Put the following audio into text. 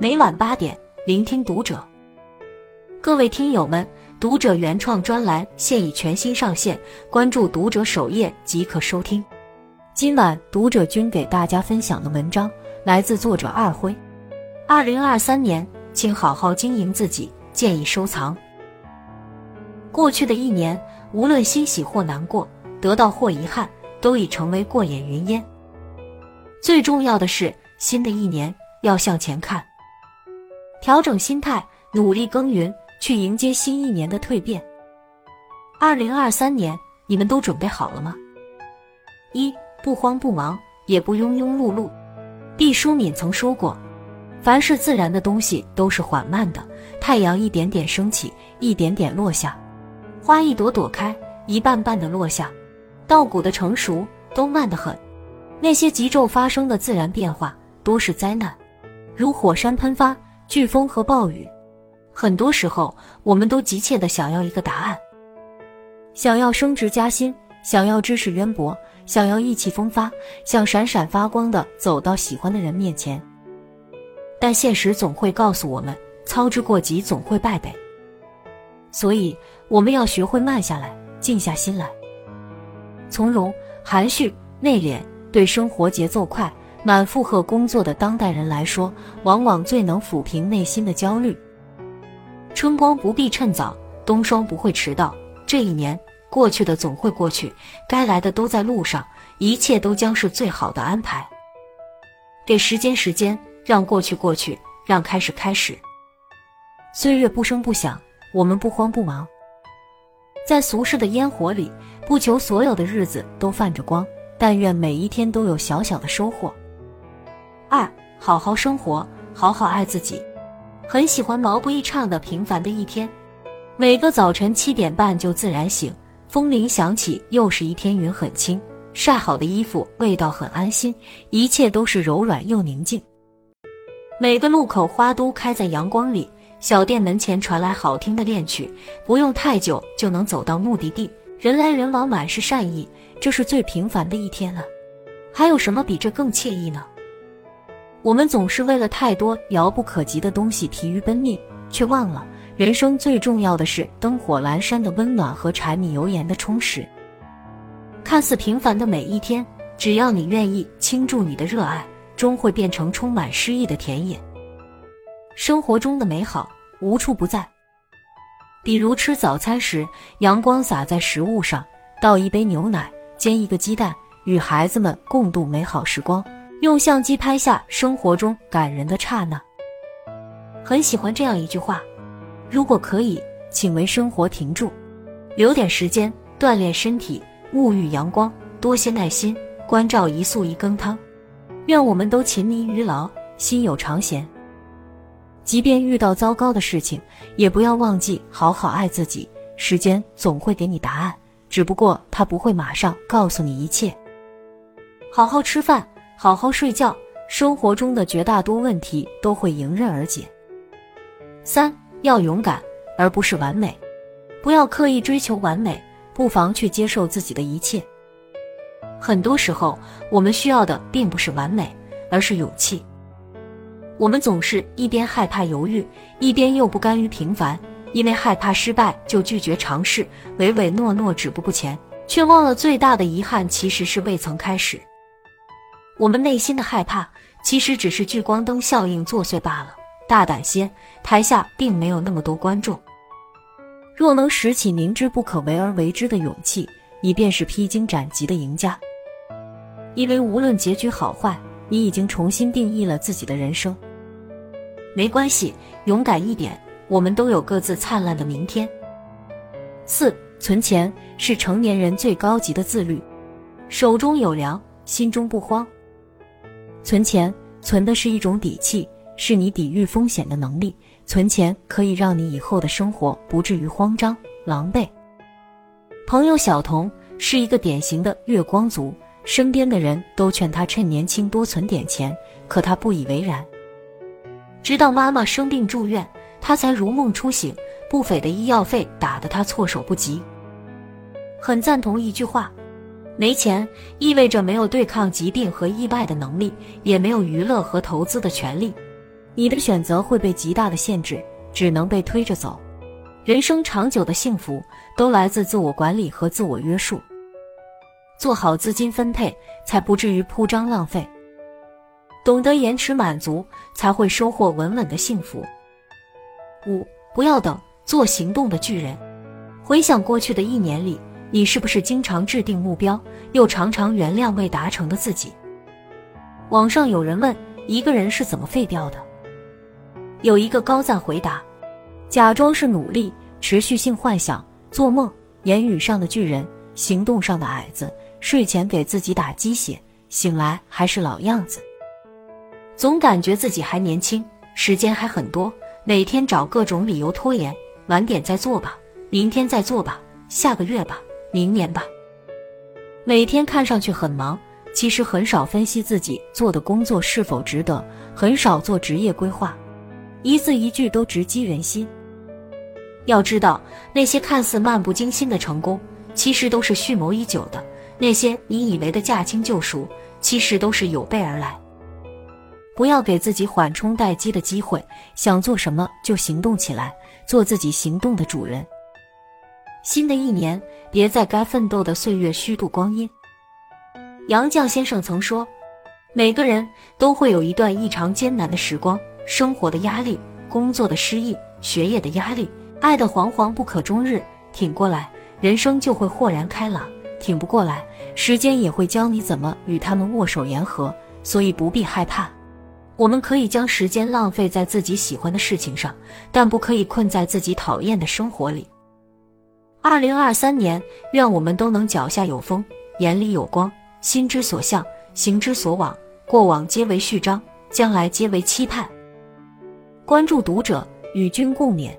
每晚八点，聆听读者。各位听友们，读者原创专栏现已全新上线，关注读者首页即可收听。今晚读者君给大家分享的文章来自作者二辉。二零二三年，请好好经营自己，建议收藏。过去的一年，无论欣喜或难过，得到或遗憾，都已成为过眼云烟。最重要的是，新的一年要向前看。调整心态，努力耕耘，去迎接新一年的蜕变。二零二三年，你们都准备好了吗？一不慌不忙，也不庸庸碌碌。毕淑敏曾说过：“凡是自然的东西都是缓慢的，太阳一点点升起，一点点落下；花一朵朵开，一瓣瓣的落下；稻谷的成熟都慢得很。那些急骤发生的自然变化，多是灾难，如火山喷发。”飓风和暴雨，很多时候我们都急切的想要一个答案，想要升职加薪，想要知识渊博，想要意气风发，想闪闪发光的走到喜欢的人面前。但现实总会告诉我们，操之过急总会败北。所以我们要学会慢下来，静下心来，从容、含蓄、内敛，对生活节奏快。满负荷工作的当代人来说，往往最能抚平内心的焦虑。春光不必趁早，冬霜不会迟到。这一年过去的总会过去，该来的都在路上，一切都将是最好的安排。给时间时间，让过去过去，让开始开始。岁月不声不响，我们不慌不忙。在俗世的烟火里，不求所有的日子都泛着光，但愿每一天都有小小的收获。二，好好生活，好好爱自己。很喜欢毛不易唱的《平凡的一天》，每个早晨七点半就自然醒，风铃响起，又是一天，云很轻，晒好的衣服味道很安心，一切都是柔软又宁静。每个路口花都开在阳光里，小店门前传来好听的恋曲，不用太久就能走到目的地，人来人往，满是善意，这是最平凡的一天了。还有什么比这更惬意呢？我们总是为了太多遥不可及的东西疲于奔命，却忘了人生最重要的是灯火阑珊的温暖和柴米油盐的充实。看似平凡的每一天，只要你愿意倾注你的热爱，终会变成充满诗意的田野。生活中的美好无处不在，比如吃早餐时，阳光洒在食物上，倒一杯牛奶，煎一个鸡蛋，与孩子们共度美好时光。用相机拍下生活中感人的刹那，很喜欢这样一句话：如果可以，请为生活停住，留点时间锻炼身体，沐浴阳光，多些耐心关照一素一羹汤。愿我们都勤迷于劳，心有长闲。即便遇到糟糕的事情，也不要忘记好好爱自己。时间总会给你答案，只不过他不会马上告诉你一切。好好吃饭。好好睡觉，生活中的绝大多问题都会迎刃而解。三要勇敢，而不是完美，不要刻意追求完美，不妨去接受自己的一切。很多时候，我们需要的并不是完美，而是勇气。我们总是一边害怕犹豫，一边又不甘于平凡，因为害怕失败就拒绝尝试，唯唯诺诺止步不前，却忘了最大的遗憾其实是未曾开始。我们内心的害怕，其实只是聚光灯效应作祟罢了。大胆些，台下并没有那么多观众。若能拾起明知不可为而为之的勇气，你便是披荆斩棘的赢家。因为无论结局好坏，你已经重新定义了自己的人生。没关系，勇敢一点，我们都有各自灿烂的明天。四，存钱是成年人最高级的自律，手中有粮，心中不慌。存钱，存的是一种底气，是你抵御风险的能力。存钱可以让你以后的生活不至于慌张狼狈。朋友小童是一个典型的月光族，身边的人都劝他趁年轻多存点钱，可他不以为然。直到妈妈生病住院，他才如梦初醒，不菲的医药费打得他措手不及。很赞同一句话。没钱意味着没有对抗疾病和意外的能力，也没有娱乐和投资的权利。你的选择会被极大的限制，只能被推着走。人生长久的幸福都来自自我管理和自我约束。做好资金分配，才不至于铺张浪费。懂得延迟满足，才会收获稳稳的幸福。五，不要等，做行动的巨人。回想过去的一年里，你是不是经常制定目标，又常常原谅未达成的自己？网上有人问，一个人是怎么废掉的？有一个高赞回答：假装是努力，持续性幻想，做梦，言语上的巨人，行动上的矮子。睡前给自己打鸡血，醒来还是老样子。总感觉自己还年轻，时间还很多，每天找各种理由拖延，晚点再做吧，明天再做吧，下个月吧，明年吧。每天看上去很忙，其实很少分析自己做的工作是否值得，很少做职业规划，一字一句都直击人心。要知道，那些看似漫不经心的成功，其实都是蓄谋已久的。那些你以为的驾轻就熟，其实都是有备而来。不要给自己缓冲待机的机会，想做什么就行动起来，做自己行动的主人。新的一年，别在该奋斗的岁月虚度光阴。杨绛先生曾说：“每个人都会有一段异常艰难的时光，生活的压力，工作的失意，学业的压力，爱的惶惶不可终日。挺过来，人生就会豁然开朗。”挺不过来，时间也会教你怎么与他们握手言和，所以不必害怕。我们可以将时间浪费在自己喜欢的事情上，但不可以困在自己讨厌的生活里。二零二三年，愿我们都能脚下有风，眼里有光，心之所向，行之所往。过往皆为序章，将来皆为期盼。关注读者，与君共勉。